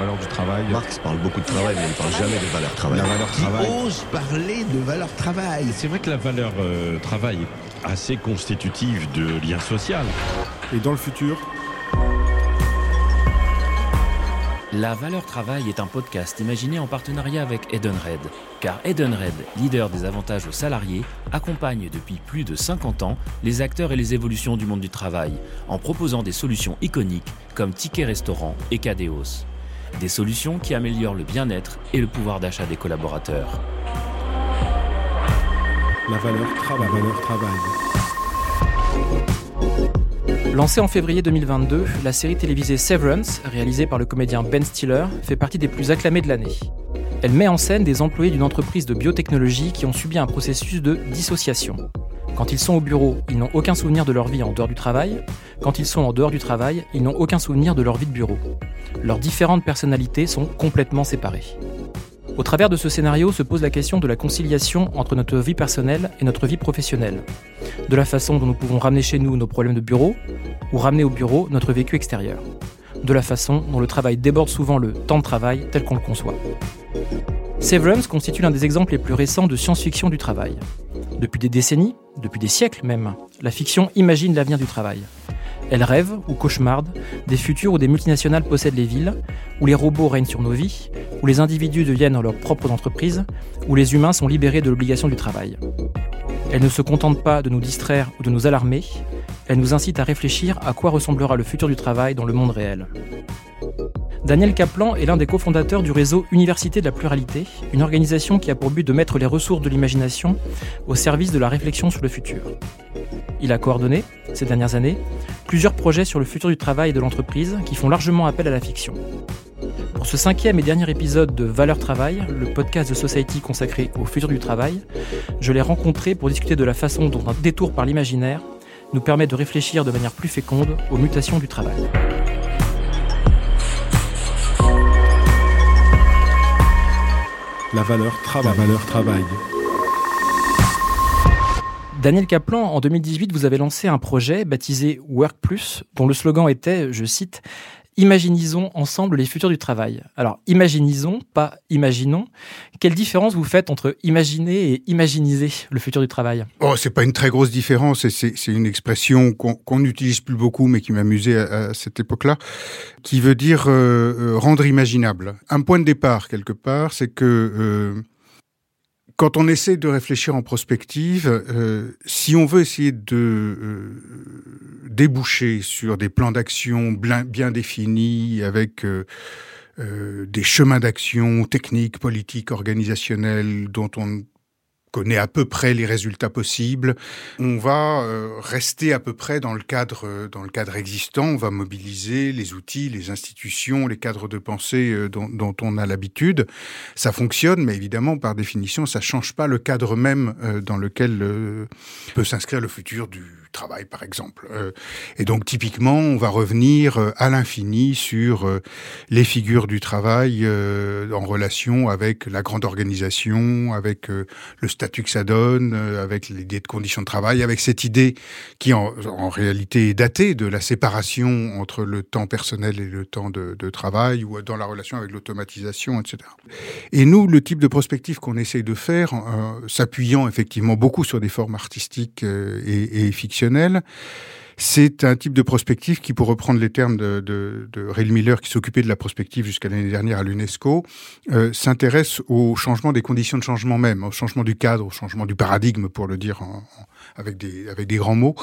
valeur du travail. Marx parle beaucoup de travail, mais il ne parle jamais de valeur travail. La valeur travail. Qui ose parler de valeur travail. C'est vrai que la valeur euh, travail est assez constitutive de lien social. Et dans le futur, La valeur travail est un podcast imaginé en partenariat avec Edenred. Car Edenred, leader des avantages aux salariés, accompagne depuis plus de 50 ans les acteurs et les évolutions du monde du travail en proposant des solutions iconiques comme Ticket Restaurant et Cadeos. Des solutions qui améliorent le bien-être et le pouvoir d'achat des collaborateurs. la valeur travail. La valeur travail. Lancée en février 2022, la série télévisée Severance, réalisée par le comédien Ben Stiller, fait partie des plus acclamées de l'année. Elle met en scène des employés d'une entreprise de biotechnologie qui ont subi un processus de dissociation. Quand ils sont au bureau, ils n'ont aucun souvenir de leur vie en dehors du travail. Quand ils sont en dehors du travail, ils n'ont aucun souvenir de leur vie de bureau. Leurs différentes personnalités sont complètement séparées. Au travers de ce scénario se pose la question de la conciliation entre notre vie personnelle et notre vie professionnelle, de la façon dont nous pouvons ramener chez nous nos problèmes de bureau ou ramener au bureau notre vécu extérieur, de la façon dont le travail déborde souvent le temps de travail tel qu'on le conçoit. Severance constitue l'un des exemples les plus récents de science-fiction du travail. Depuis des décennies, depuis des siècles même, la fiction imagine l'avenir du travail. Elle rêve ou cauchemarde des futurs où des multinationales possèdent les villes, où les robots règnent sur nos vies, où les individus deviennent leurs propres entreprises, où les humains sont libérés de l'obligation du travail. Elle ne se contente pas de nous distraire ou de nous alarmer, elle nous incite à réfléchir à quoi ressemblera le futur du travail dans le monde réel. Daniel Kaplan est l'un des cofondateurs du réseau Université de la pluralité, une organisation qui a pour but de mettre les ressources de l'imagination au service de la réflexion sur le futur. Il a coordonné, ces dernières années, plusieurs projets sur le futur du travail et de l'entreprise qui font largement appel à la fiction. Pour ce cinquième et dernier épisode de Valeur Travail, le podcast de Society consacré au futur du travail, je l'ai rencontré pour discuter de la façon dont un détour par l'imaginaire nous permet de réfléchir de manière plus féconde aux mutations du travail. La valeur travail. La valeur travail. Daniel Kaplan, en 2018, vous avez lancé un projet baptisé Work Plus, dont le slogan était, je cite, Imaginisons ensemble les futurs du travail. Alors, imaginisons, pas imaginons. Quelle différence vous faites entre imaginer et imaginiser le futur du travail? Oh, c'est pas une très grosse différence. C'est une expression qu'on n'utilise plus beaucoup, mais qui m'amusait à, cette époque-là, qui veut dire euh, euh, rendre imaginable. Un point de départ quelque part, c'est que euh, quand on essaie de réfléchir en prospective, euh, si on veut essayer de euh, déboucher sur des plans d'action bien, définis, avec euh, des chemins d'action techniques, politiques, organisationnels, dont on connaît à peu près les résultats possibles. On va euh, rester à peu près dans le cadre euh, dans le cadre existant. On va mobiliser les outils, les institutions, les cadres de pensée euh, dont, dont, on a l'habitude. Ça fonctionne, mais évidemment, par définition, ça change pas le cadre même dans lequel peut s'inscrire le futur du travail, par exemple. et donc, typiquement, on va revenir à l'infini sur les figures du travail en relation avec la grande organisation, avec le statut que ça donne, euh, avec l'idée de conditions de travail, avec cette idée qui en, réalité est datée de la séparation entre le temps personnel et le temps de, travail, ou dans la relation avec l'automatisation, etc. Et nous, le type de prospective qu'on essaye de faire, euh, s'appuyant effectivement beaucoup sur des formes artistiques euh, et, et c'est un type de prospective qui, pour reprendre les termes de, de, Miller, qui s'occupait de la prospective jusqu'à l'année dernière à l'UNESCO, euh, s'intéresse au changement des conditions de changement même, au changement du cadre, au changement du paradigme, pour le dire avec, des, grands mots.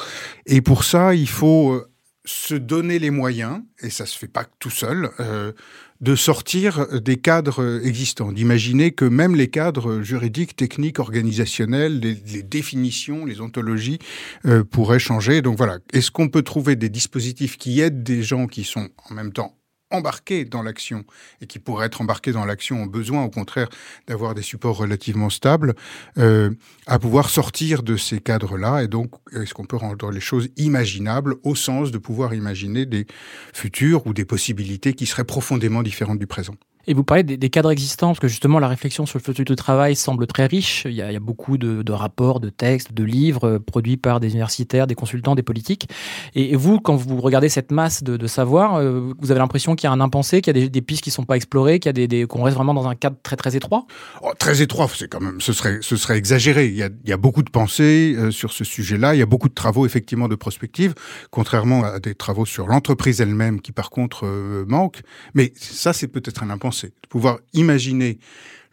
Et pour ça, il faut se donner les moyens, et ça se fait pas tout seul, euh, de sortir des cadres existants, d'imaginer que même les cadres juridiques, techniques, organisationnels, les, définitions, les ontologies euh, pourraient changer. Donc voilà, est-ce qu'on peut trouver des dispositifs qui aident des gens qui sont en même temps embarqués dans l'action et qui pourraient être embarqués dans l'action ont besoin au contraire d'avoir des supports relativement stables euh, à pouvoir sortir de ces cadres-là et donc est-ce qu'on peut rendre les choses imaginables au sens de pouvoir imaginer des futurs ou des possibilités qui seraient profondément différentes du présent? Et vous parlez des, cadres existants, parce que justement la réflexion sur le futur du travail semble très riche. Il y a, beaucoup de, rapports, de textes, de livres euh, produits par des universitaires, des consultants, des politiques. Et, vous, quand vous regardez cette masse de, savoir, euh, vous avez l'impression qu'il y a un impensé, qu'il y a des, pistes qui ne sont pas explorées, qu'il y a des, qu'on reste vraiment dans un cadre très très étroit? Oh, Très étroit, c'est quand même, ce serait, exagéré. Il y a, il y a beaucoup de pensées euh, sur ce sujet-là. Il y a beaucoup de travaux effectivement de prospective, contrairement à des travaux sur l'entreprise elle-même qui par contre manquent. Mais ça, c'est peut-être un impensé. Pouvoir imaginer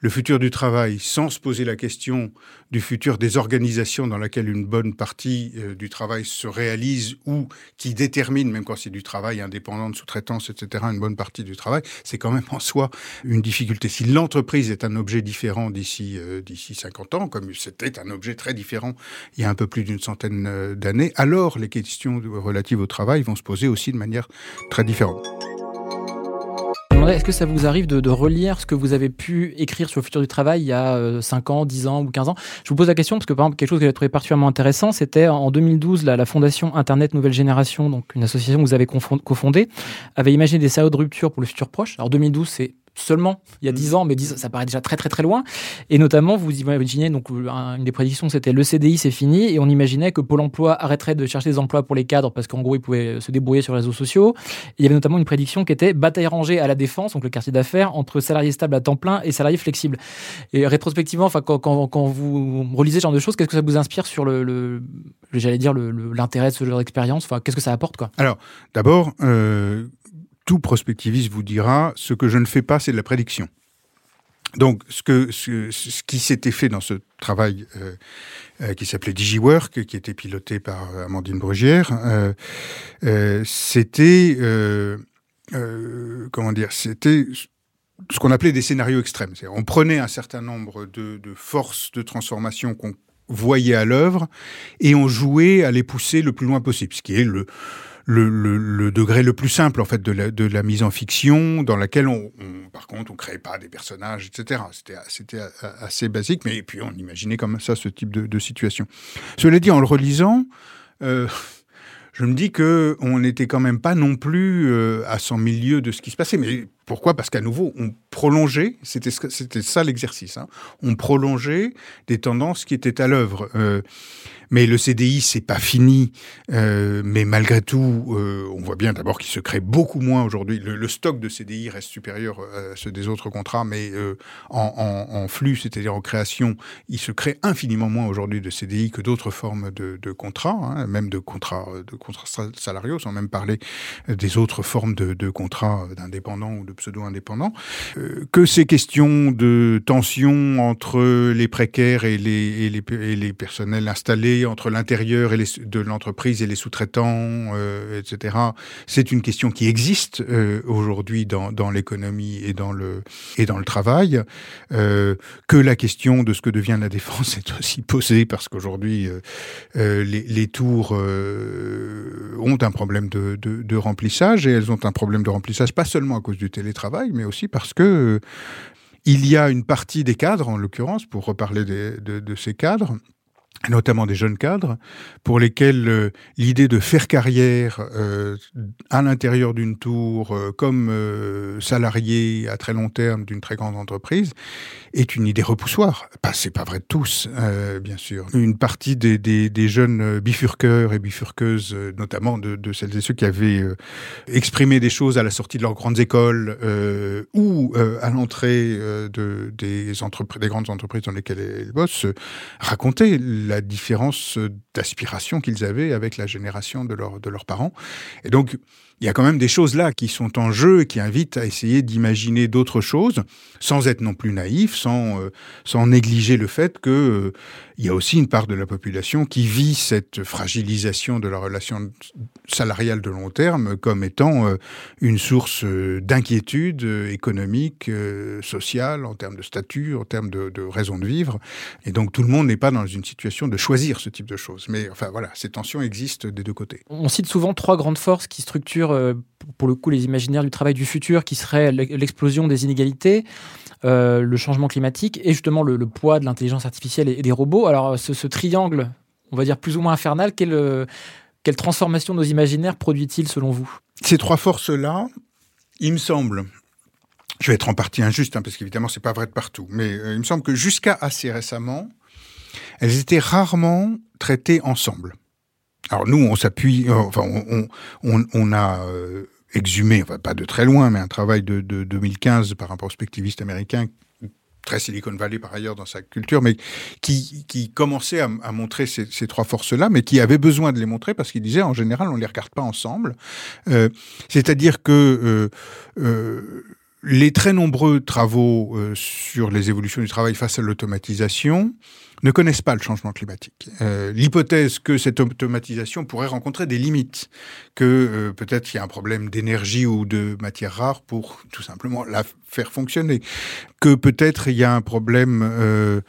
le futur du travail sans se poser la question du futur des organisations dans lesquelles une bonne partie euh, du travail se réalise ou qui détermine, même quand c'est du travail indépendant de sous-traitance, etc., une bonne partie du travail, c'est quand même en soi une difficulté. Si l'entreprise est un objet différent d'ici euh, d'ici 50 ans, comme c'était un objet très différent il y a un peu plus d'une centaine euh, d'années, alors les questions relatives au travail vont se poser aussi de manière très différente est-ce que ça vous arrive de, relire ce que vous avez pu écrire sur le futur du travail il y a 5 euh, ans, 10 ans ou 15 ans? Je vous pose la question parce que, par exemple, quelque chose que j'ai trouvé particulièrement intéressant, c'était en 2012, la, la, Fondation Internet Nouvelle Génération, donc une association que vous avez cofondée, avait imaginé des scénarios de rupture pour le futur proche. Alors 2012, c'est seulement il y a 10 mm. ans, mais 10, ça paraît déjà très très très loin. Et notamment, vous imaginez, donc une des prédictions, c'était le CDI, c'est fini, et on imaginait que Pôle Emploi arrêterait de chercher des emplois pour les cadres parce qu'en gros, ils pouvaient se débrouiller sur les réseaux sociaux. il y avait notamment une prédiction qui était bataille rangée à la défense, donc le quartier d'affaires, entre salariés stables à temps plein et salariés flexibles. Et rétrospectivement, enfin, quand, quand, vous relisez ce genre de choses, qu'est-ce que ça vous inspire sur le, j'allais dire, l'intérêt de ce genre d'expérience? Enfin, qu'est-ce que ça apporte quoi? Alors, d'abord, euh, tout prospectiviste vous dira ce que je ne fais pas, c'est de la prédiction. Donc, ce, que, qui s'était fait dans ce travail euh, euh, qui s'appelait DigiWork, qui était piloté par Amandine Brugière, euh, c'était comment dire, c'était ce qu'on appelait des scénarios extrêmes. On prenait un certain nombre de, de forces de transformation qu'on voyait à l'œuvre et on jouait à les pousser le plus loin possible, ce qui est le le, le, degré le plus simple en fait de la, de la mise en fiction, dans laquelle on, par contre on créait pas des personnages, etc. C'était assez basique, mais puis on imaginait comme ça ce type de, situation. Cela dit, en le relisant. Euh, je me dis que on n'était quand même pas non plus euh, à 100 milieu de ce qui se passait. Mais pourquoi? Parce qu'à nouveau, on prolongeait, c'était c'était ça l'exercice, hein, on prolongeait des tendances qui étaient à l'œuvre. Euh, mais le CDI, c'est pas fini. Euh, mais malgré tout, euh, on voit bien d'abord qu'il se crée beaucoup moins aujourd'hui. Le, stock de CDI reste supérieur euh, à ceux des autres contrats, mais en, flux, c'est-à-dire en création, il se crée infiniment moins aujourd'hui de CDI que d'autres formes de, contrats, hein, même de contrats, de contrats salariaux, sans même parler des autres formes de, contrats d'indépendants ou de pseudo-indépendants. que ces questions de tension entre les précaires et les, et les, et les personnels installés entre l'intérieur de l'entreprise et les sous-traitants, euh, etc. C'est une question qui existe euh, aujourd'hui dans, l'économie et dans le et dans le travail. Euh, que la question de ce que devient la défense est aussi posée parce qu'aujourd'hui les, tours ont un problème de, remplissage et elles ont un problème de remplissage pas seulement à cause du télétravail, mais aussi parce que il y a une partie des cadres, en l'occurrence, pour reparler de ces cadres, notamment des jeunes cadres, pour lesquels euh, l'idée de faire carrière euh, à l'intérieur d'une tour, euh, comme salarié à très long terme d'une très grande entreprise, est une idée repoussoire. Bah, c'est pas vrai de tous, bien sûr. Une partie des, des, des, jeunes bifurqueurs et bifurqueuses, notamment de, de, celles et ceux qui avaient exprimé des choses à la sortie de leurs grandes écoles ou à l'entrée de, des, des grandes entreprises dans lesquelles elles bossent, racontaient différence d'aspiration qu'ils avaient avec la génération de, de leurs parents. Et donc, il y a quand même des choses là qui sont en jeu et qui invitent à essayer d'imaginer d'autres choses, sans être non plus naïf, sans, euh, sans négliger le fait que euh, y a aussi une part de la population qui vit cette fragilisation de la relation salariale de long terme comme étant euh, une source d'inquiétude économique, sociale, en termes de statut, en termes de, de raison de vivre. Et donc tout le monde n'est pas dans une situation de choisir ce type de choses. Mais enfin voilà, ces tensions existent des deux côtés. On cite souvent trois grandes forces qui structurent euh, pour le coup, les imaginaires du travail du futur, qui serait l'explosion des inégalités, euh, le changement climatique et justement le, poids de l'intelligence artificielle et, des robots. Alors, ce, triangle, on va dire plus ou moins infernal, quelle, quelle transformation de nos imaginaires produit-il selon vous? Ces trois forces-là, il me semble, je vais être en partie injuste, hein, parce qu'évidemment, c'est pas vrai de partout. Mais euh, il me semble que jusqu'à assez récemment, elles étaient rarement traitées ensemble. Alors nous, on s'appuie, enfin, on, on, on a euh, exhumé, enfin pas de très loin, mais un travail de, de 2015 par un prospectiviste américain très Silicon Valley par ailleurs dans sa culture, mais qui, qui commençait à, à montrer ces, ces trois forces-là, mais qui avait besoin de les montrer parce qu'il disait en général on les regarde pas ensemble. Euh, C'est-à-dire que euh, euh, les très nombreux travaux euh, sur les évolutions du travail face à l'automatisation ne connaissent pas le changement climatique. Euh, L'hypothèse que cette automatisation pourrait rencontrer des limites, que euh, peut-être il y a un problème d'énergie ou de matière rare pour tout simplement la faire fonctionner, que peut-être il y a un problème euh,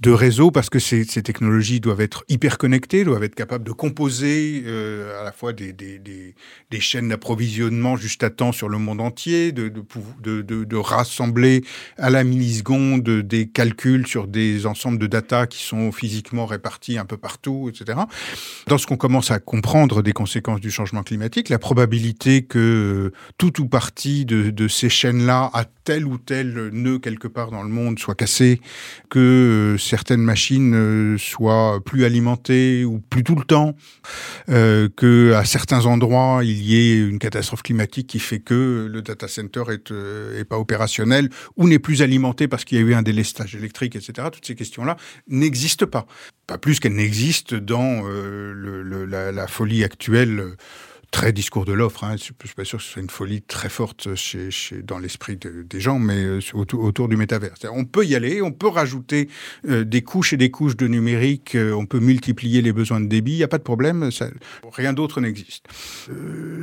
de réseau parce que ces, technologies doivent être hyper connectées, doivent être capables de composer euh, à la fois des, des, des, des chaînes d'approvisionnement juste à temps sur le monde entier, de, de, de, de, rassembler à la milliseconde des calculs sur des ensembles de data qui sont physiquement répartis un peu partout, etc. Dans ce qu'on commence à comprendre des conséquences du changement climatique, la probabilité que tout ou partie de, de ces chaînes-là tel ou tel nœud quelque part dans le monde soit cassé, que certaines machines euh, soient plus alimentées ou plus tout le temps, euh, que certains endroits il y ait une catastrophe climatique qui fait que le data center est, euh, pas opérationnel ou n'est plus alimenté parce qu'il y a eu un délestage électrique, etc. Toutes ces questions-là n'existent pas, pas plus qu'elles n'existent dans euh, la, folie actuelle très discours de l'offre. Hein. Je suis pas sûr que ce soit une folie très forte chez, chez, dans l'esprit de, des gens, mais euh, autour, autour du métavers. On peut y aller, on peut rajouter euh, des couches et des couches de numérique, euh, on peut multiplier les besoins de débit, il n'y a pas de problème, ça, rien d'autre n'existe.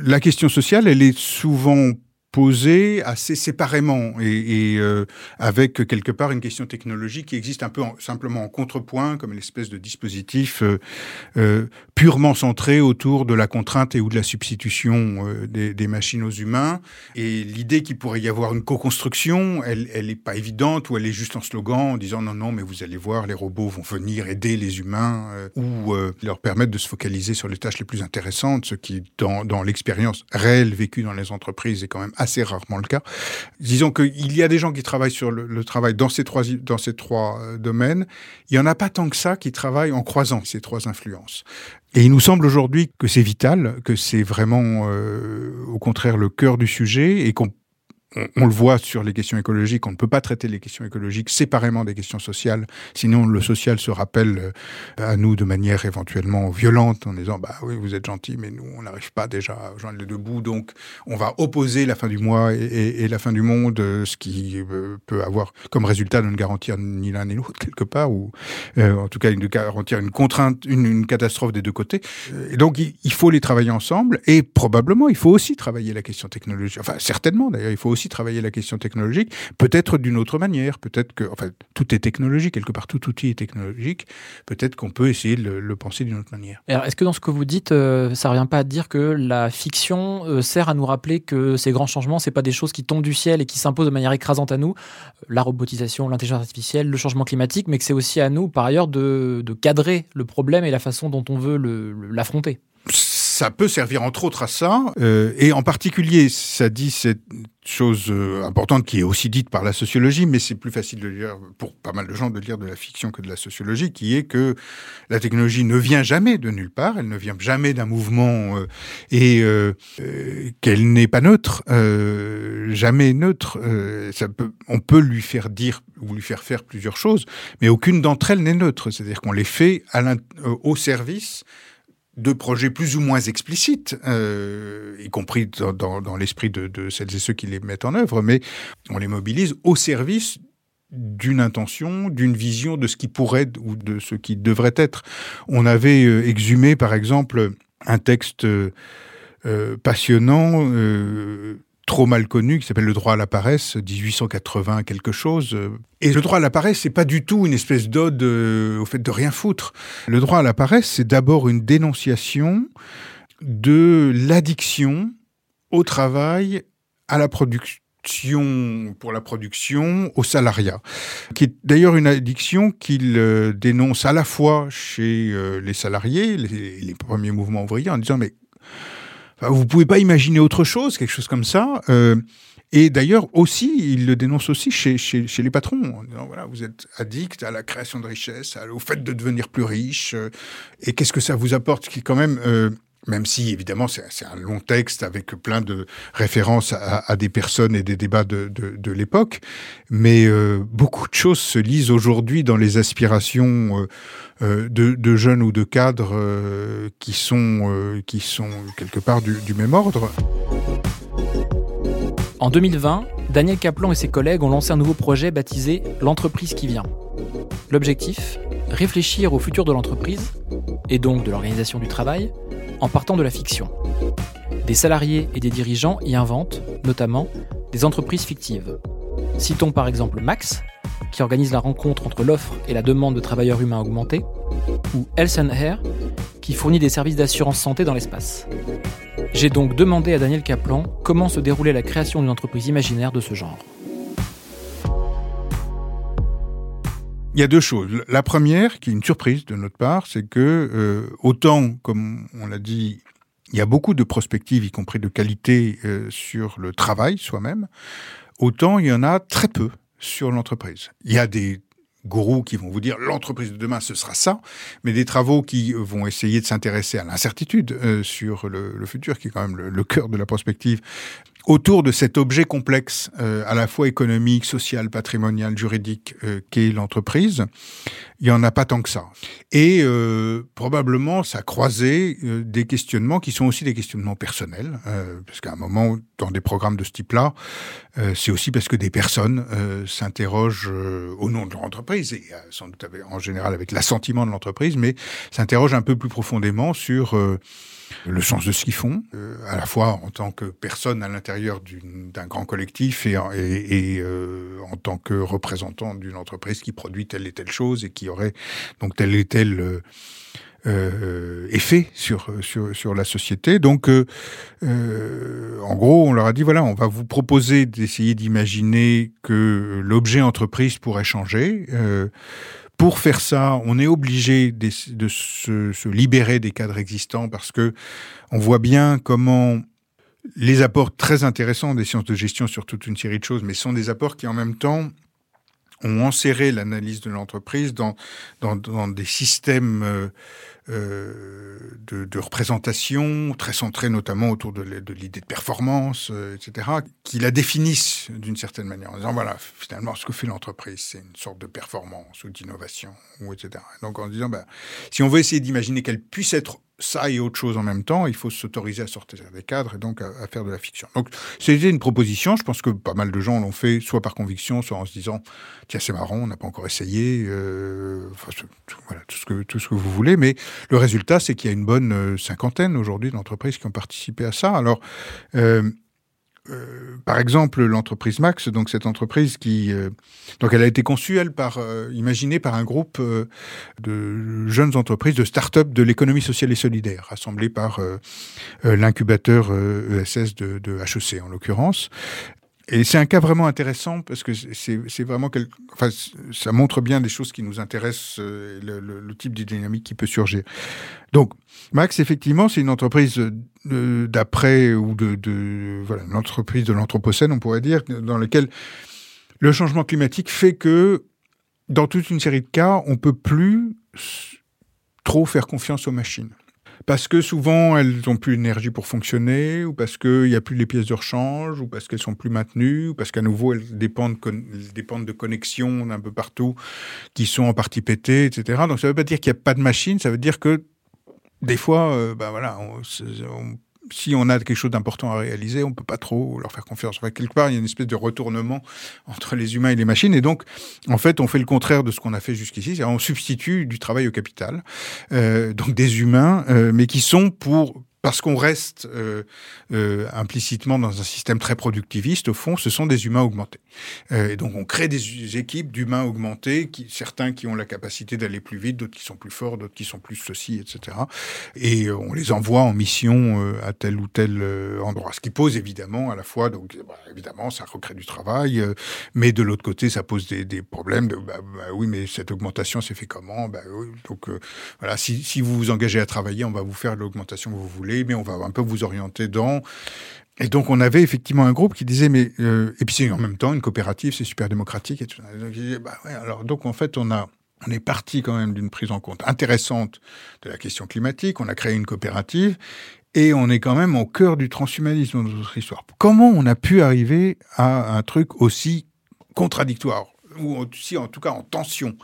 La question sociale, elle est souvent posée assez séparément et, euh, avec quelque part une question technologique qui existe un peu en, simplement en contrepoint, comme l'espèce de dispositif euh, euh, purement centré autour de la contrainte et ou de la substitution des, machines aux humains. Et l'idée qu'il pourrait y avoir une co-construction, elle, n'est pas évidente ou elle est juste en slogan en disant non, non, mais vous allez voir, les robots vont venir aider les humains ou leur permettre de se focaliser sur les tâches les plus intéressantes, ce qui, dans l'expérience réelle vécue dans les entreprises, est quand même assez rarement le cas. Disons qu'il y a des gens qui travaillent sur le, travail dans ces trois, dans ces trois euh, domaines. Il n'y en a pas tant que ça qui travaillent en croisant ces trois influences. Et il nous semble aujourd'hui que c'est vital, que c'est vraiment, euh, au contraire, le cœur du sujet et qu'on on, le voit sur les questions écologiques, on ne peut pas traiter les questions écologiques séparément des questions sociales, sinon le social se rappelle euh, à nous de manière éventuellement violente en disant bah oui vous êtes gentil mais nous on n'arrive pas déjà à joindre les deux bouts donc on va opposer la fin du mois et, la fin du monde, euh, ce qui euh, peut avoir comme résultat de ne garantir ni l'un ni l'autre quelque part ou en tout cas de garantir une contrainte, une, catastrophe des deux côtés. Donc il, il faut les travailler ensemble et probablement il faut aussi travailler la question technologique. Enfin certainement d'ailleurs il faut aussi travailler la question technologique, peut-être d'une autre manière, peut-être que, enfin, tout est technologique, quelque part, tout outil est technologique, peut-être qu'on peut essayer de le, le penser d'une autre manière. Est-ce que dans ce que vous dites, euh, ça revient pas à dire que la fiction euh, sert à nous rappeler que ces grands changements, c'est pas des choses qui tombent du ciel et qui s'imposent de manière écrasante à nous, la robotisation, l'intelligence artificielle, le changement climatique, mais que c'est aussi à nous, par ailleurs, de, de cadrer le problème et la façon dont on veut l'affronter ça peut servir entre autres à ça, euh, et en particulier, ça dit cette chose euh, importante qui est aussi dite par la sociologie, mais c'est plus facile de lire pour pas mal de gens de lire de la fiction que de la sociologie, qui est que la technologie ne vient jamais de nulle part, elle ne vient jamais d'un mouvement euh, et euh, euh qu'elle n'est pas neutre, euh, jamais neutre. Ça peut, on peut lui faire dire ou lui faire faire plusieurs choses, mais aucune d'entre elles n'est neutre, c'est-à-dire qu'on les fait à au service de projets plus ou moins explicites, euh, y compris dans, dans, l'esprit de, celles et ceux qui les mettent en œuvre, mais on les mobilise au service d'une intention, d'une vision de ce qui pourrait ou de ce qui devrait être. On avait euh, exhumé, par exemple, un texte euh, passionnant trop mal connu qui s'appelle le droit à la paresse 1880 quelque chose et le droit à la paresse c'est pas du tout une espèce d'ode euh, au fait de rien foutre. Le droit à la paresse c'est d'abord une dénonciation de l'addiction au travail à la production pour la production au salariat, qui est d'ailleurs une addiction qu'il euh, dénonce à la fois chez euh, les salariés, les premiers mouvements ouvriers, en disant mais Enfin, vous pouvez pas imaginer autre chose, quelque chose comme ça. Euh, Et d'ailleurs aussi, il le dénonce aussi chez, chez, chez les patrons, en disant, voilà, vous êtes addict à la création de richesse, au fait de devenir plus riche, euh, et qu'est-ce que ça vous apporte, qui quand même... Même si évidemment c'est un long texte avec plein de références à, des personnes et des débats de, de, l'époque, mais euh, beaucoup de choses se lisent aujourd'hui dans les aspirations euh, euh de, jeunes ou de cadres qui, sont, qui sont quelque part du, du même ordre. En 2020, Daniel Kaplan et ses collègues ont lancé un nouveau projet baptisé L'entreprise qui vient. L'objectif? Réfléchir au futur de l'entreprise, et donc de l'organisation du travail, en partant de la fiction. Des salariés et des dirigeants y inventent, notamment, des entreprises fictives. Citons par exemple Max, qui organise la rencontre entre l'offre et la demande de travailleurs humains augmentés, ou Health Hair, qui fournit des services d'assurance santé dans l'espace. J'ai donc demandé à Daniel Kaplan comment se déroulait la création d'une entreprise imaginaire de ce genre. Il y a deux choses. La première, qui est une surprise de notre part, c'est que euh, autant, comme on l'a dit, il y a beaucoup de prospectives, y compris de qualité, euh, sur le travail soi-même, autant il y en a très peu sur l'entreprise. Il y a des gourous qui vont vous dire l'entreprise de demain ce sera ça, mais des travaux qui vont essayer de s'intéresser à l'incertitude euh, sur le, futur, qui est quand même le cœur de la prospective, autour de cet objet complexe, euh, à la fois économique, social, patrimonial, juridique, euh, qu'est l'entreprise, il y en a pas tant que ça. Et euh, probablement, ça a croisé euh, des questionnements qui sont aussi des questionnements personnels, euh, parce qu'à un moment, dans des programmes de ce type-là, euh, c'est aussi parce que des personnes s'interrogent au nom de leur entreprise, et sans doute en général avec l'assentiment de l'entreprise, mais s'interrogent un peu plus profondément sur le sens de ce qu'ils font, à la fois en tant que personne à l'intérieur d'un grand collectif et, euh, en tant que représentant d'une entreprise qui produit telle et telle chose et qui aurait donc tel et tel euh, euh effet sur, sur, la société. Donc, en gros, on leur a dit, voilà, on va vous proposer d'essayer d'imaginer que l'objet entreprise pourrait changer. Pour faire ça, on est obligé de, de se, se, libérer des cadres existants parce que on voit bien comment les apports très intéressants des sciences de gestion sur toute une série de choses, mais sont des apports qui en même temps ont enserré l'analyse de l'entreprise dans, dans, des systèmes euh, de, représentation, très centrés notamment autour de l'idée de performance, euh, etc., qui la définissent d'une certaine manière, en disant, voilà, finalement, ce que fait l'entreprise, c'est une sorte de performance ou d'innovation, ou etc. Donc en disant, bah, si on veut essayer d'imaginer qu'elle puisse être ça et autre chose en même temps, il faut s'autoriser à sortir des cadres et donc à, faire de la fiction. Donc c'était une proposition, je pense que pas mal de gens l'ont fait, soit par conviction, soit en se disant, tiens c'est marrant, on n'a pas encore essayé, euh, enfin, voilà, tout, ce que, tout ce que vous voulez, mais le résultat c'est qu'il y a une bonne euh, cinquantaine aujourd'hui d'entreprises qui ont participé à ça. Alors, euh, euh, par exemple, l'entreprise Max, donc cette entreprise qui, donc elle a été conçue elle par, imaginée par un groupe de jeunes entreprises de start-up de l'économie sociale et solidaire, rassemblées par l'incubateur ESS de, de HEC en l'occurrence. Et c'est un cas vraiment intéressant parce que c'est vraiment ça montre bien des choses qui nous intéressent, euh, le, type de dynamique qui peut surgir. Donc, Max, effectivement, c'est une entreprise d'après ou de, de voilà, une entreprise de l'anthropocène, on pourrait dire, dans laquelle le changement climatique fait que dans toute une série de cas, on peut plus trop faire confiance aux machines parce que souvent elles ont plus d'énergie pour fonctionner, ou parce qu'il n'y a plus les pièces de rechange, ou parce qu'elles sont plus maintenues, ou parce qu'à nouveau elles dépendent, de connexions d'un peu partout qui sont en partie pétées, etc. Donc ça ne veut pas dire qu'il n'y a pas de machine, ça veut dire que des fois, euh, ben voilà, on, on si on a quelque chose d'important à réaliser, on peut pas trop leur faire confiance. Quelque part, il y a une espèce de retournement entre les humains et les machines. Et donc, en fait, on fait le contraire de ce qu'on a fait jusqu'ici. On substitue du travail au capital, euh, donc des humains, euh, mais qui sont pour parce qu'on reste euh, euh, implicitement dans un système très productiviste, au fond, ce sont des humains augmentés. Euh, et donc, on crée des équipes d'humains augmentés, certains qui ont la capacité d'aller plus vite, d'autres qui sont plus forts, d'autres qui sont plus ceci, etc. Et on les envoie en mission à tel ou tel endroit. Ce qui pose évidemment à la fois, donc bah, évidemment, ça recrée du travail, mais de l'autre côté, ça pose des, problèmes de, bah, bah, oui, mais cette augmentation s'est fait comment? Bah, Donc, voilà, si, si vous vous engagez à travailler, on va vous faire l'augmentation que vous voulez mais on va un peu vous orienter dans Et donc on avait effectivement un groupe qui disait mais euh, et puis c'est en même temps une coopérative, c'est super démocratique. Donc, bah alors donc en fait on a on est parti quand même d'une prise en compte intéressante de la question climatique. On a créé une coopérative et on est quand même au cœur du transhumanisme dans notre histoire. Comment on a pu arriver à un truc aussi contradictoire ou aussi en tout cas en tension?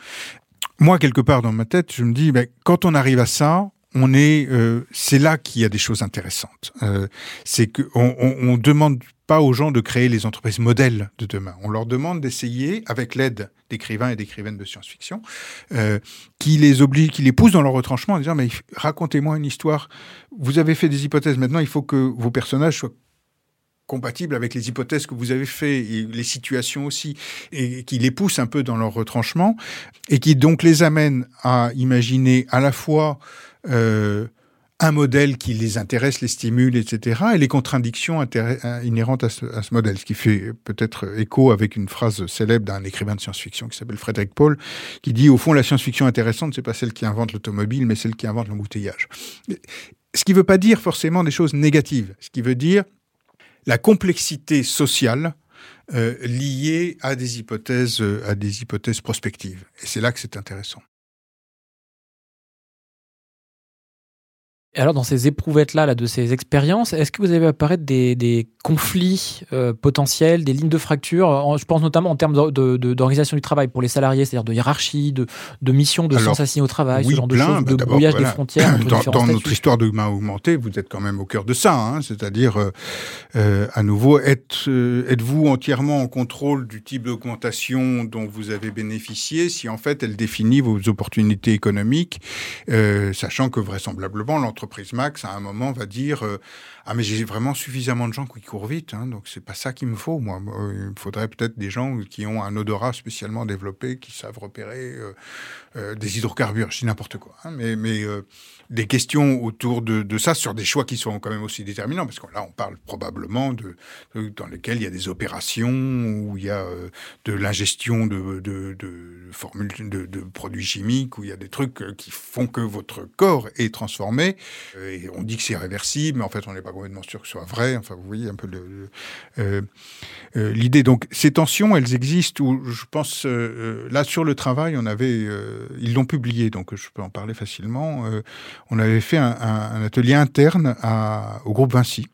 Moi quelque part dans ma tête, je me dis ben, quand on arrive à ça, on est, euh, c'est là qu'il y a des choses intéressantes. Euh, c'est que on, on, on, demande pas aux gens de créer les entreprises modèles de demain. On leur demande d'essayer, avec l'aide d'écrivains et d'écrivaines de science-fiction, euh, qui les oblige, qui les poussent dans leur retranchement en disant mais racontez-moi une histoire. Vous avez fait des hypothèses. Maintenant, il faut que vos personnages soient compatibles avec les hypothèses que vous avez fait et les situations aussi, et qui les poussent un peu dans leur retranchement, et qui donc les amènent à imaginer à la fois euh, un modèle qui les intéresse, les stimule, etc., et les contradictions inhérentes à ce, modèle, ce qui fait peut-être écho avec une phrase célèbre d'un écrivain de science-fiction qui s'appelle Frédéric Paul, qui dit, au fond, la science-fiction intéressante, c'est pas celle qui invente l'automobile, mais celle qui invente l'embouteillage. Ce qui veut pas dire forcément des choses négatives, ce qui veut dire la complexité sociale euh, liée à des hypothèses, euh, à des hypothèses prospectives. Et c'est là que c'est intéressant. Et alors, dans ces éprouvettes-là, là, de ces expériences, est-ce que vous avez apparaître des, des conflits euh, potentiels, des lignes de fracture en, Je pense notamment en termes d'organisation du travail pour les salariés, c'est-à-dire de hiérarchie, de, de mission, de sens assigné au travail, oui, ce genre plein, de choses, de bah, brouillage voilà. des frontières. Dans, dans notre histoire de main augmentée, vous êtes quand même au cœur de ça, hein, c'est-à-dire, euh, euh, à nouveau, êtes, euh, êtes-vous entièrement en contrôle du type d'augmentation dont vous avez bénéficié, si en fait elle définit vos opportunités économiques, euh, sachant que vraisemblablement l'entreprise Max à un moment va dire euh, ah mais j'ai vraiment suffisamment de gens qui courent vite, hein, donc c'est pas ça qu'il me faut moi. Il me faudrait peut-être des gens qui ont un odorat spécialement développé, qui savent repérer euh, euh, des hydrocarbures, je dis n'importe quoi. Hein, mais mais euh, des questions autour de, de, ça sur des choix qui sont quand même aussi déterminants, parce que là, on parle probablement de, de dans lesquels il y a des opérations, où il y a euh, de l'ingestion de, de, formules, de, produits chimiques, où il y a des trucs qui font que votre corps est transformé. Et on dit que c'est réversible, mais en fait, on n'est pas complètement sûr que ce soit vrai. Enfin, vous voyez un peu euh, euh, l'idée. Donc, ces tensions, elles existent. Où je pense euh, là sur le travail, on avait, ils l'ont publié, donc je peux en parler facilement on avait fait un, atelier interne au groupe Vinci.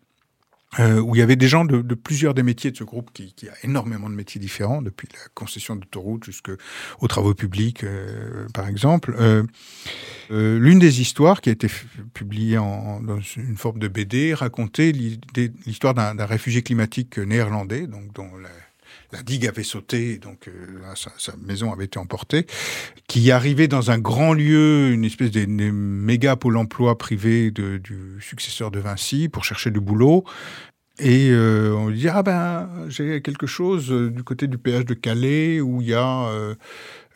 Euh, où il y avait des gens de, plusieurs des métiers de ce groupe qui, a énormément de métiers différents, depuis la concession d'autoroutes jusqu'aux travaux publics, euh, par exemple. Euh, L'une des histoires qui a été publiée dans une forme de BD racontait l'histoire d'un réfugié climatique néerlandais, donc dont la, la digue avait sauté, donc euh, sa, maison avait été emportée, qui arrivait dans un grand lieu, une espèce de, méga pôle emploi privé du successeur de Vinci pour chercher du boulot. Et euh, on lui dit ah ben j'ai quelque chose du côté du péage de Calais où il y a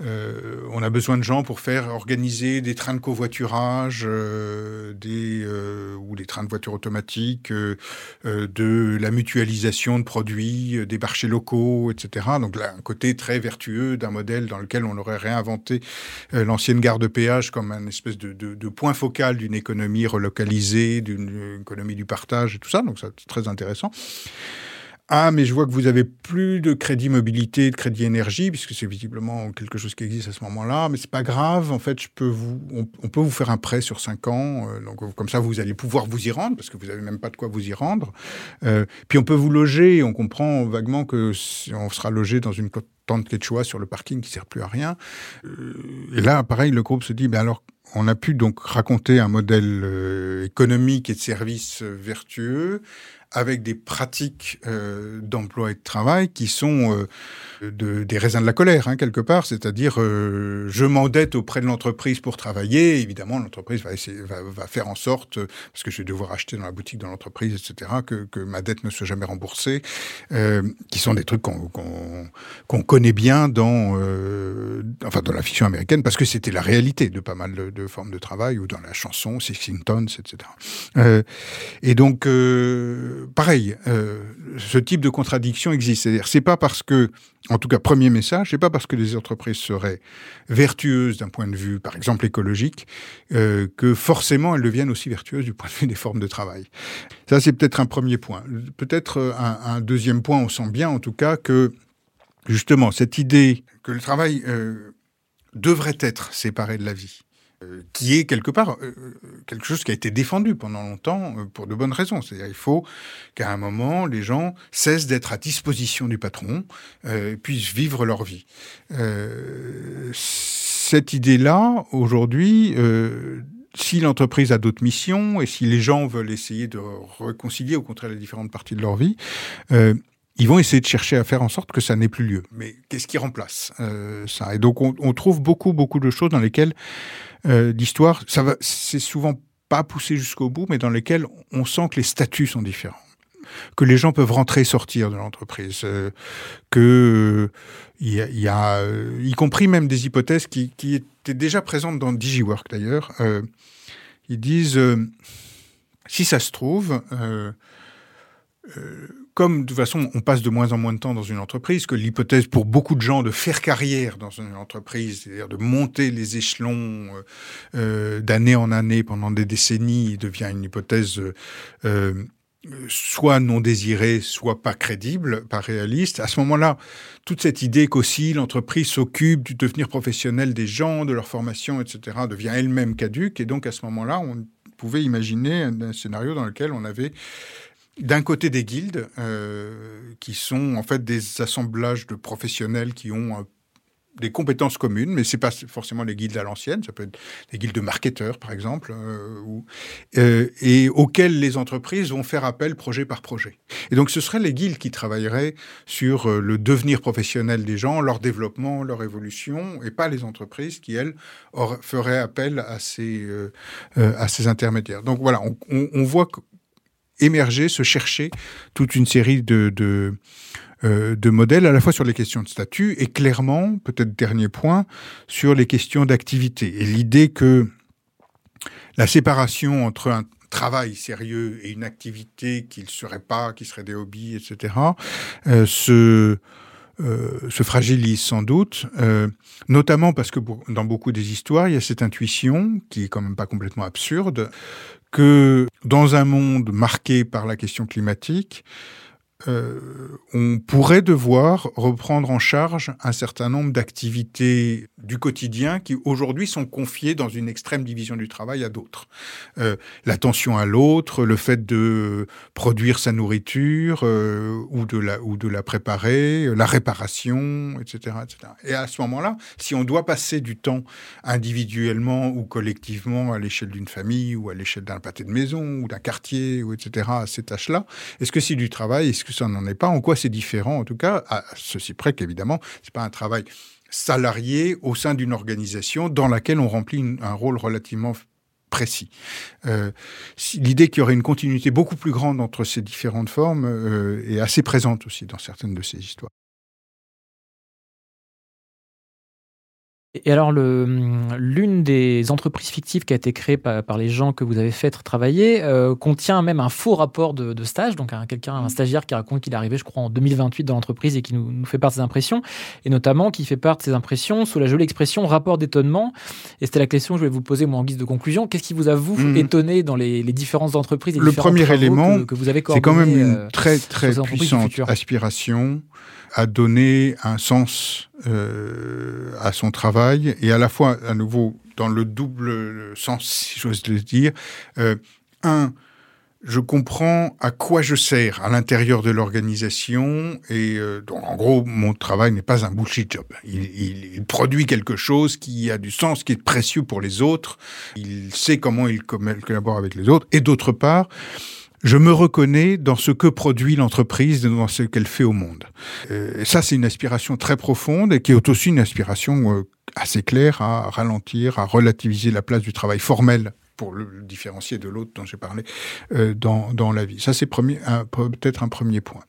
euh, euh, on a besoin de gens pour faire organiser des trains de covoiturage, euh, des euh, ou des trains de voitures automatiques, euh, de la mutualisation de produits, des marchés locaux, etc. Donc là, un côté très vertueux d'un modèle dans lequel on aurait réinventé l'ancienne gare de péage comme un espèce de, de, de point focal d'une économie relocalisée, d'une économie du partage et tout ça. Donc c'est très intéressant. Ah, mais je vois que vous avez plus de crédit mobilité, de crédit énergie, puisque c'est visiblement quelque chose qui existe à ce moment-là. Mais c'est pas grave. En fait, je peux vous, on, peut vous faire un prêt sur cinq ans. Euh, donc, comme ça, vous allez pouvoir vous y rendre, parce que vous avez même pas de quoi vous y rendre. Euh, puis, on peut vous loger. On comprend vaguement que on sera logé dans une tente quechua sur le parking qui sert plus à rien. Euh, et là, pareil, le groupe se dit, ben alors, on a pu donc raconter un modèle économique et de services euh, vertueux avec des pratiques euh, d'emploi et de travail qui sont euh, de, des raisins de la colère, hein, quelque part. C'est-à-dire, euh, je m'endette auprès de l'entreprise pour travailler. Évidemment, l'entreprise va, va, va, faire en sorte, parce que je vais devoir acheter dans la boutique de l'entreprise, etc., que, que, ma dette ne soit jamais remboursée, euh, qui sont des trucs qu'on... Qu qu'on connaît bien dans, euh, enfin dans la fiction américaine, parce que c'était la réalité de pas mal de, de, formes de travail, ou dans la chanson, Sixingtons, etc. Euh, et donc, pareil, euh, ce type de contradiction existe. C'est-à-dire, c'est pas parce que, en tout cas, premier message, c'est pas parce que les entreprises seraient vertueuses d'un point de vue, par exemple, écologique, euh, que forcément elles deviennent aussi vertueuses du point de vue des formes de travail. Ça, c'est peut-être un premier point. Peut-être un, un deuxième point, on sent bien, en tout cas, que justement, cette idée que le travail euh, devrait être séparé de la vie, euh, qui est quelque part euh, quelque chose qui a été défendu pendant longtemps euh, pour de bonnes raisons. C'est-à-dire il faut qu'à un moment, les gens cessent d'être à disposition du patron, euh, puissent vivre leur vie. Euh, cette idée-là, aujourd'hui, si l'entreprise a d'autres missions et si les gens veulent essayer de réconcilier au contraire les différentes parties de leur vie, euh, ils vont essayer de chercher à faire en sorte que ça n'ait plus lieu. Mais qu'est-ce qui remplace euh, ça? Et donc on, trouve beaucoup beaucoup de choses dans lesquelles euh, ça va, c'est souvent pas poussé jusqu'au bout, mais dans lesquelles on sent que les statuts sont différents que les gens peuvent rentrer et sortir de l'entreprise, euh, que il euh, y, y, a, y compris même des hypothèses qui, étaient déjà présentes dans DigiWork d'ailleurs. Ils disent, si ça se trouve, comme de toute façon on passe de moins en moins de temps dans une entreprise, que l'hypothèse pour beaucoup de gens de faire carrière dans une entreprise, c'est-à-dire de monter les échelons euh, d'année en année pendant des décennies, devient une hypothèse euh, soit non désiré, soit pas crédible, pas réaliste. À ce moment-là, toute cette idée qu'aussi l'entreprise s'occupe du devenir professionnel des gens, de leur formation, etc., devient elle-même caduque. Et donc, à ce moment-là, on pouvait imaginer un, scénario dans lequel on avait d'un côté des guildes, euh, qui sont en fait des assemblages de professionnels qui ont un des compétences communes, mais c'est pas forcément les guildes à l'ancienne, ça peut être des guildes de marketeurs, par exemple, euh, euh, et auxquelles les entreprises vont faire appel projet par projet. Et donc, ce seraient les guildes qui travailleraient sur euh, le devenir professionnel des gens, leur développement, leur évolution, et pas les entreprises qui, elles, feraient appel à ces, euh, à ces intermédiaires. Donc voilà, on, voit émerger, se chercher toute une série de, de euh, de modèles à la fois sur les questions de statut et clairement, peut-être dernier point, sur les questions d'activité. Et l'idée que la séparation entre un travail sérieux et une activité qui ne serait pas, qui serait des hobbies, etc., euh, se, euh, se fragilise sans doute, euh, notamment parce que dans beaucoup des histoires, il y a cette intuition, qui est quand même pas complètement absurde, que dans un monde marqué par la question climatique, euh, on pourrait devoir reprendre en charge un certain nombre d'activités du quotidien qui aujourd'hui sont confiées dans une extrême division du travail à d'autres. Euh, L'attention à l'autre, le fait de produire sa nourriture euh, ou, de la, ou de la préparer, la réparation, etc. etc. Et à ce moment-là, si on doit passer du temps individuellement ou collectivement à l'échelle d'une famille ou à l'échelle d'un pâté de maison ou d'un quartier, ou etc., à ces tâches-là, est-ce que c'est du travail? Est-ce que ça n'en est pas? En quoi c'est différent? En tout cas, à ceci près qu'évidemment, c'est pas un travail salarié au sein d'une organisation dans laquelle on remplit un rôle relativement précis. Euh, L'idée qu'il y aurait une continuité beaucoup plus grande entre ces différentes formes euh, est assez présente aussi dans certaines de ces histoires. Et alors, l'une des entreprises fictives qui a été créée par, par, les gens que vous avez fait travailler euh, contient même un faux rapport de, de stage, donc un, quelqu'un, un stagiaire qui raconte qu'il est arrivé, je crois, en 2028 dans l'entreprise et qui nous, nous, fait part de ses impressions, et notamment qui fait part de ses impressions sous la jolie expression rapport d'étonnement. Et c'était la question que je vais vous poser, moi, en guise de conclusion. Qu'est-ce qui vous a, vous, mmh. étonné dans les, les, différentes entreprises et Le premier élément, que, que, vous avez c'est quand même une euh, très, très puissante aspiration à donner un sens euh, à son travail et à la fois, à nouveau, dans le double sens, si j'ose le dire, euh, un, je comprends à quoi je sers à l'intérieur de l'organisation et euh, donc en gros mon travail n'est pas un bullshit job. Il, produit quelque chose qui a du sens, qui est précieux pour les autres. Il sait comment il collabore avec les autres et d'autre part, je me reconnais dans ce que produit l'entreprise, dans ce qu'elle fait au monde. Euh, ça, c'est une aspiration très profonde et qui est aussi une aspiration euh, assez claire à ralentir, à relativiser la place du travail formel pour le différencier de l'autre dont j'ai parlé euh, dans, dans la vie. Ça, c'est peut-être un premier point.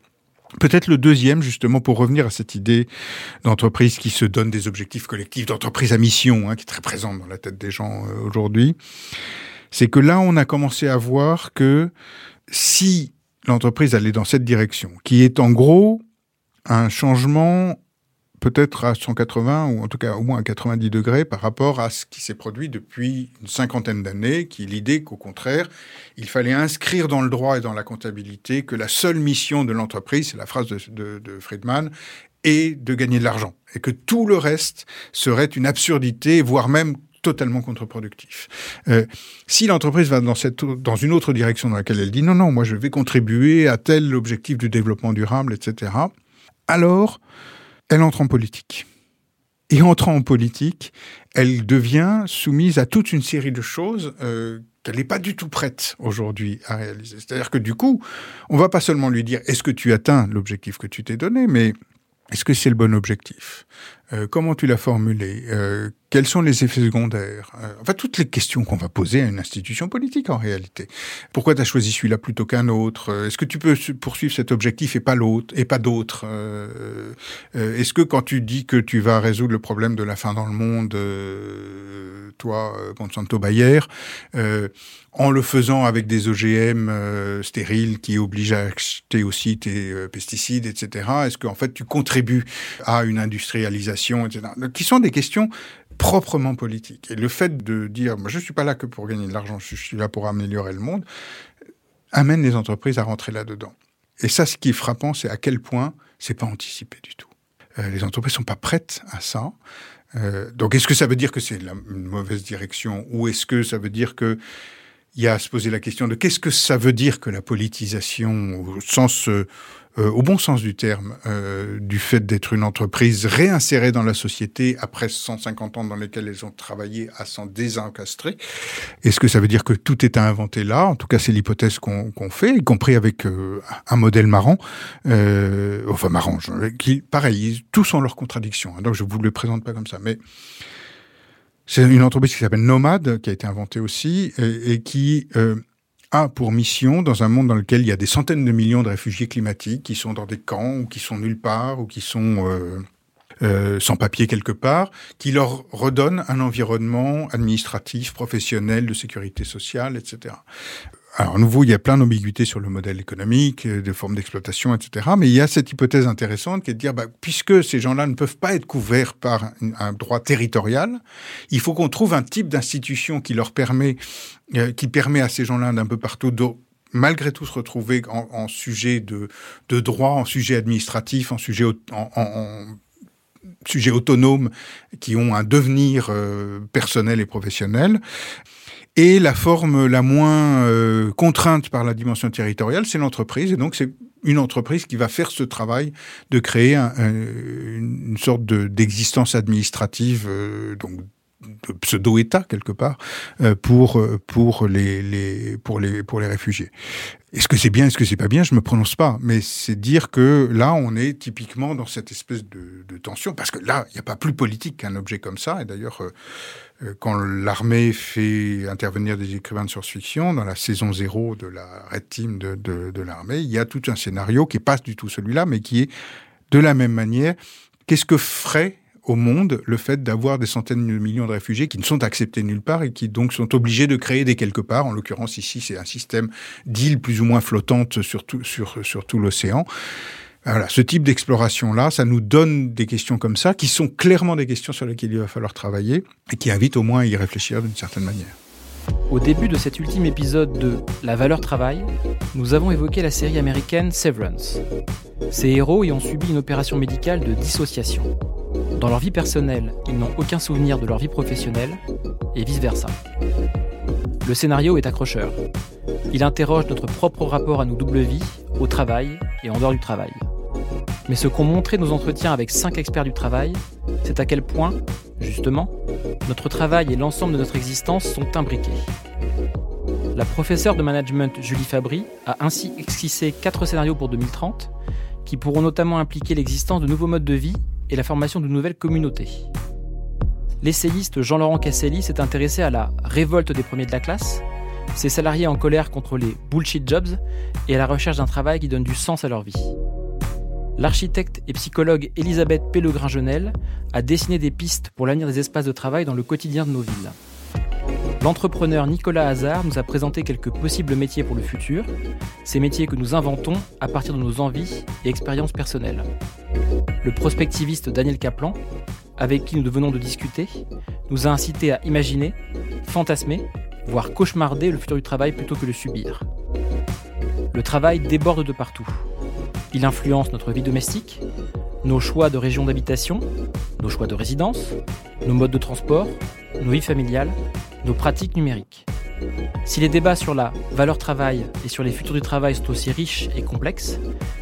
Peut-être le deuxième, justement, pour revenir à cette idée d'entreprise qui se donne des objectifs collectifs, d'entreprise à mission, hein, qui est très présente dans la tête des gens euh, aujourd'hui, c'est que là, on a commencé à voir que si l'entreprise allait dans cette direction, qui est en gros un changement peut-être à 180 ou en tout cas au moins à 90 degrés par rapport à ce qui s'est produit depuis une cinquantaine d'années, qui est l'idée qu'au contraire, il fallait inscrire dans le droit et dans la comptabilité que la seule mission de l'entreprise, c'est la phrase de, Friedman, est de gagner de l'argent et que tout le reste serait une absurdité, voire même totalement contre-productif. Euh, si l'entreprise va dans, cette, dans une autre direction dans laquelle elle dit non, non, moi je vais contribuer à tel objectif du développement durable, etc., alors elle entre en politique. Et entrant en politique, elle devient soumise à toute une série de choses euh, qu'elle n'est pas du tout prête aujourd'hui à réaliser. C'est-à-dire que du coup, on va pas seulement lui dire est-ce que tu atteins l'objectif que tu t'es donné, mais est-ce que c'est le bon objectif? Euh, Comment tu l'as formulé? Quels sont les effets secondaires? Euh, Enfin, toutes les questions qu'on va poser à une institution politique en réalité. Pourquoi tu as choisi celui-là plutôt qu'un autre? Est-ce que tu peux poursuivre cet objectif et pas l'autre et pas d'autres Est-ce que quand tu dis que tu vas résoudre le problème de la faim dans le monde, toi, Monsanto Bayer, en le faisant avec des OGM euh, stériles qui obligent à acheter aussi tes euh, pesticides, etc. Est-ce qu'en fait tu contribues à une industrialisation, etc. Qui sont des questions proprement politiques. Et le fait de dire, moi je suis pas là que pour gagner de l'argent, je suis là pour améliorer le monde, amène les entreprises à rentrer là-dedans. Et ça, ce qui est frappant, c'est à quel point c'est pas anticipé du tout. Euh, les entreprises sont pas prêtes à ça. donc, est-ce que ça veut dire que c'est la mauvaise direction ou est-ce que ça veut dire que il y a à se poser la question de qu'est-ce que ça veut dire que la politisation, au sens, euh, euh, au bon sens du terme, euh, du fait d'être une entreprise réinsérée dans la société après 150 ans dans lesquels elles ont travaillé à s'en désencastrer. Est-ce que ça veut dire que tout est à inventer là? En tout cas, c'est l'hypothèse qu'on fait, y compris avec un modèle marrant, enfin marrant, qui, pareil, tous ont leurs contradictions. Hein, donc je vous le présente pas comme ça, mais c'est une entreprise qui s'appelle Nomad, qui a été inventée aussi, et, qui euh, a pour mission, dans un monde dans lequel il y a des centaines de millions de réfugiés climatiques qui sont dans des camps, ou qui sont nulle part, ou qui sont euh, euh, sans papier quelque part, qui leur redonne un environnement administratif, professionnel, de sécurité sociale, etc. Alors, à nouveau, il y a plein d'ambiguïtés sur le modèle économique, euh, des formes d'exploitation, etc. Mais il y a cette hypothèse intéressante qui est de dire, bah, puisque ces gens-là ne peuvent pas être couverts par un, droit territorial, il faut qu'on trouve un type d'institution qui leur permet, euh, qui permet à ces gens-là d'un peu partout de malgré tout se retrouver en, sujet de, droit, en sujet administratif, en sujet, en, qui ont un devenir euh, personnel et professionnel. Et la forme la moins euh, contrainte par la dimension territoriale, c'est l'entreprise. Et donc, c'est une entreprise qui va faire ce travail de créer une sorte d'existence administrative, euh, donc pseudo-État quelque part euh, pour pour les, pour les pour les réfugiés. Est-ce que c'est bien, est-ce que c'est pas bien? Je me prononce pas, mais c'est dire que là on est typiquement dans cette espèce de, de tension parce que là il n'y a pas plus politique qu'un objet comme ça. Et d'ailleurs euh, quand l'armée fait intervenir des écrivains de science-fiction, dans la saison zéro de la Red Team de, de, l'armée, il y a tout un scénario qui n'est pas du tout celui-là, mais qui est de la même manière. Qu'est-ce que ferait au monde le fait d'avoir des centaines de millions de réfugiés qui ne sont acceptés nulle part et qui donc sont obligés de créer des quelque part. En l'occurrence ici, c'est un système d'îles plus ou moins flottantes sur tout, l'océan. Voilà, ce type d'exploration-là, ça nous donne des questions comme ça, qui sont clairement des questions sur lesquelles il va falloir travailler et qui invitent au moins à y réfléchir d'une certaine manière. Au début de cet ultime épisode de La valeur travail, nous avons évoqué la série américaine Severance. Ces héros y ont subi une opération médicale de dissociation. Dans leur vie personnelle, ils n'ont aucun souvenir de leur vie professionnelle, et vice-versa. Le scénario est accrocheur. Il interroge notre propre rapport à nos doubles vies, au travail et en dehors du travail. Mais ce qu'ont montré nos entretiens avec cinq experts du travail, c'est à quel point, justement, notre travail et l'ensemble de notre existence sont imbriqués. La professeure de management Julie Fabry a ainsi esquissé quatre scénarios pour 2030 qui pourront notamment impliquer l'existence de nouveaux modes de vie et la formation de nouvelles communautés. L'essayiste Jean-Laurent Casselli s'est intéressé à la révolte des premiers de la classe, ces salariés en colère contre les bullshit jobs et à la recherche d'un travail qui donne du sens à leur vie. L'architecte et psychologue Elisabeth Pellegrin-Genel a dessiné des pistes pour l'avenir des espaces de travail dans le quotidien de nos villes. L'entrepreneur Nicolas Hazard nous a présenté quelques possibles métiers pour le futur, ces métiers que nous inventons à partir de nos envies et expériences personnelles. Le prospectiviste Daniel Kaplan, avec qui nous venons de discuter, nous a incité à imaginer, fantasmer, voire cauchemarder le futur du travail plutôt que le subir. Le travail déborde de partout. Il influence notre vie domestique, nos choix de région d'habitation, nos choix de résidence, nos modes de transport, nos vies familiales, nos pratiques numériques. Si les débats sur la valeur travail et sur les futurs du travail sont aussi riches et complexes,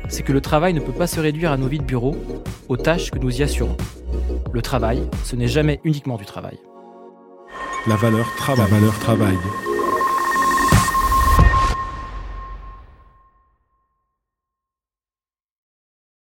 c'est que le travail ne peut pas se réduire à nos vies de bureau, aux tâches que nous y assurons. Le travail, ce n'est jamais uniquement du travail. La valeur travail. La valeur travail.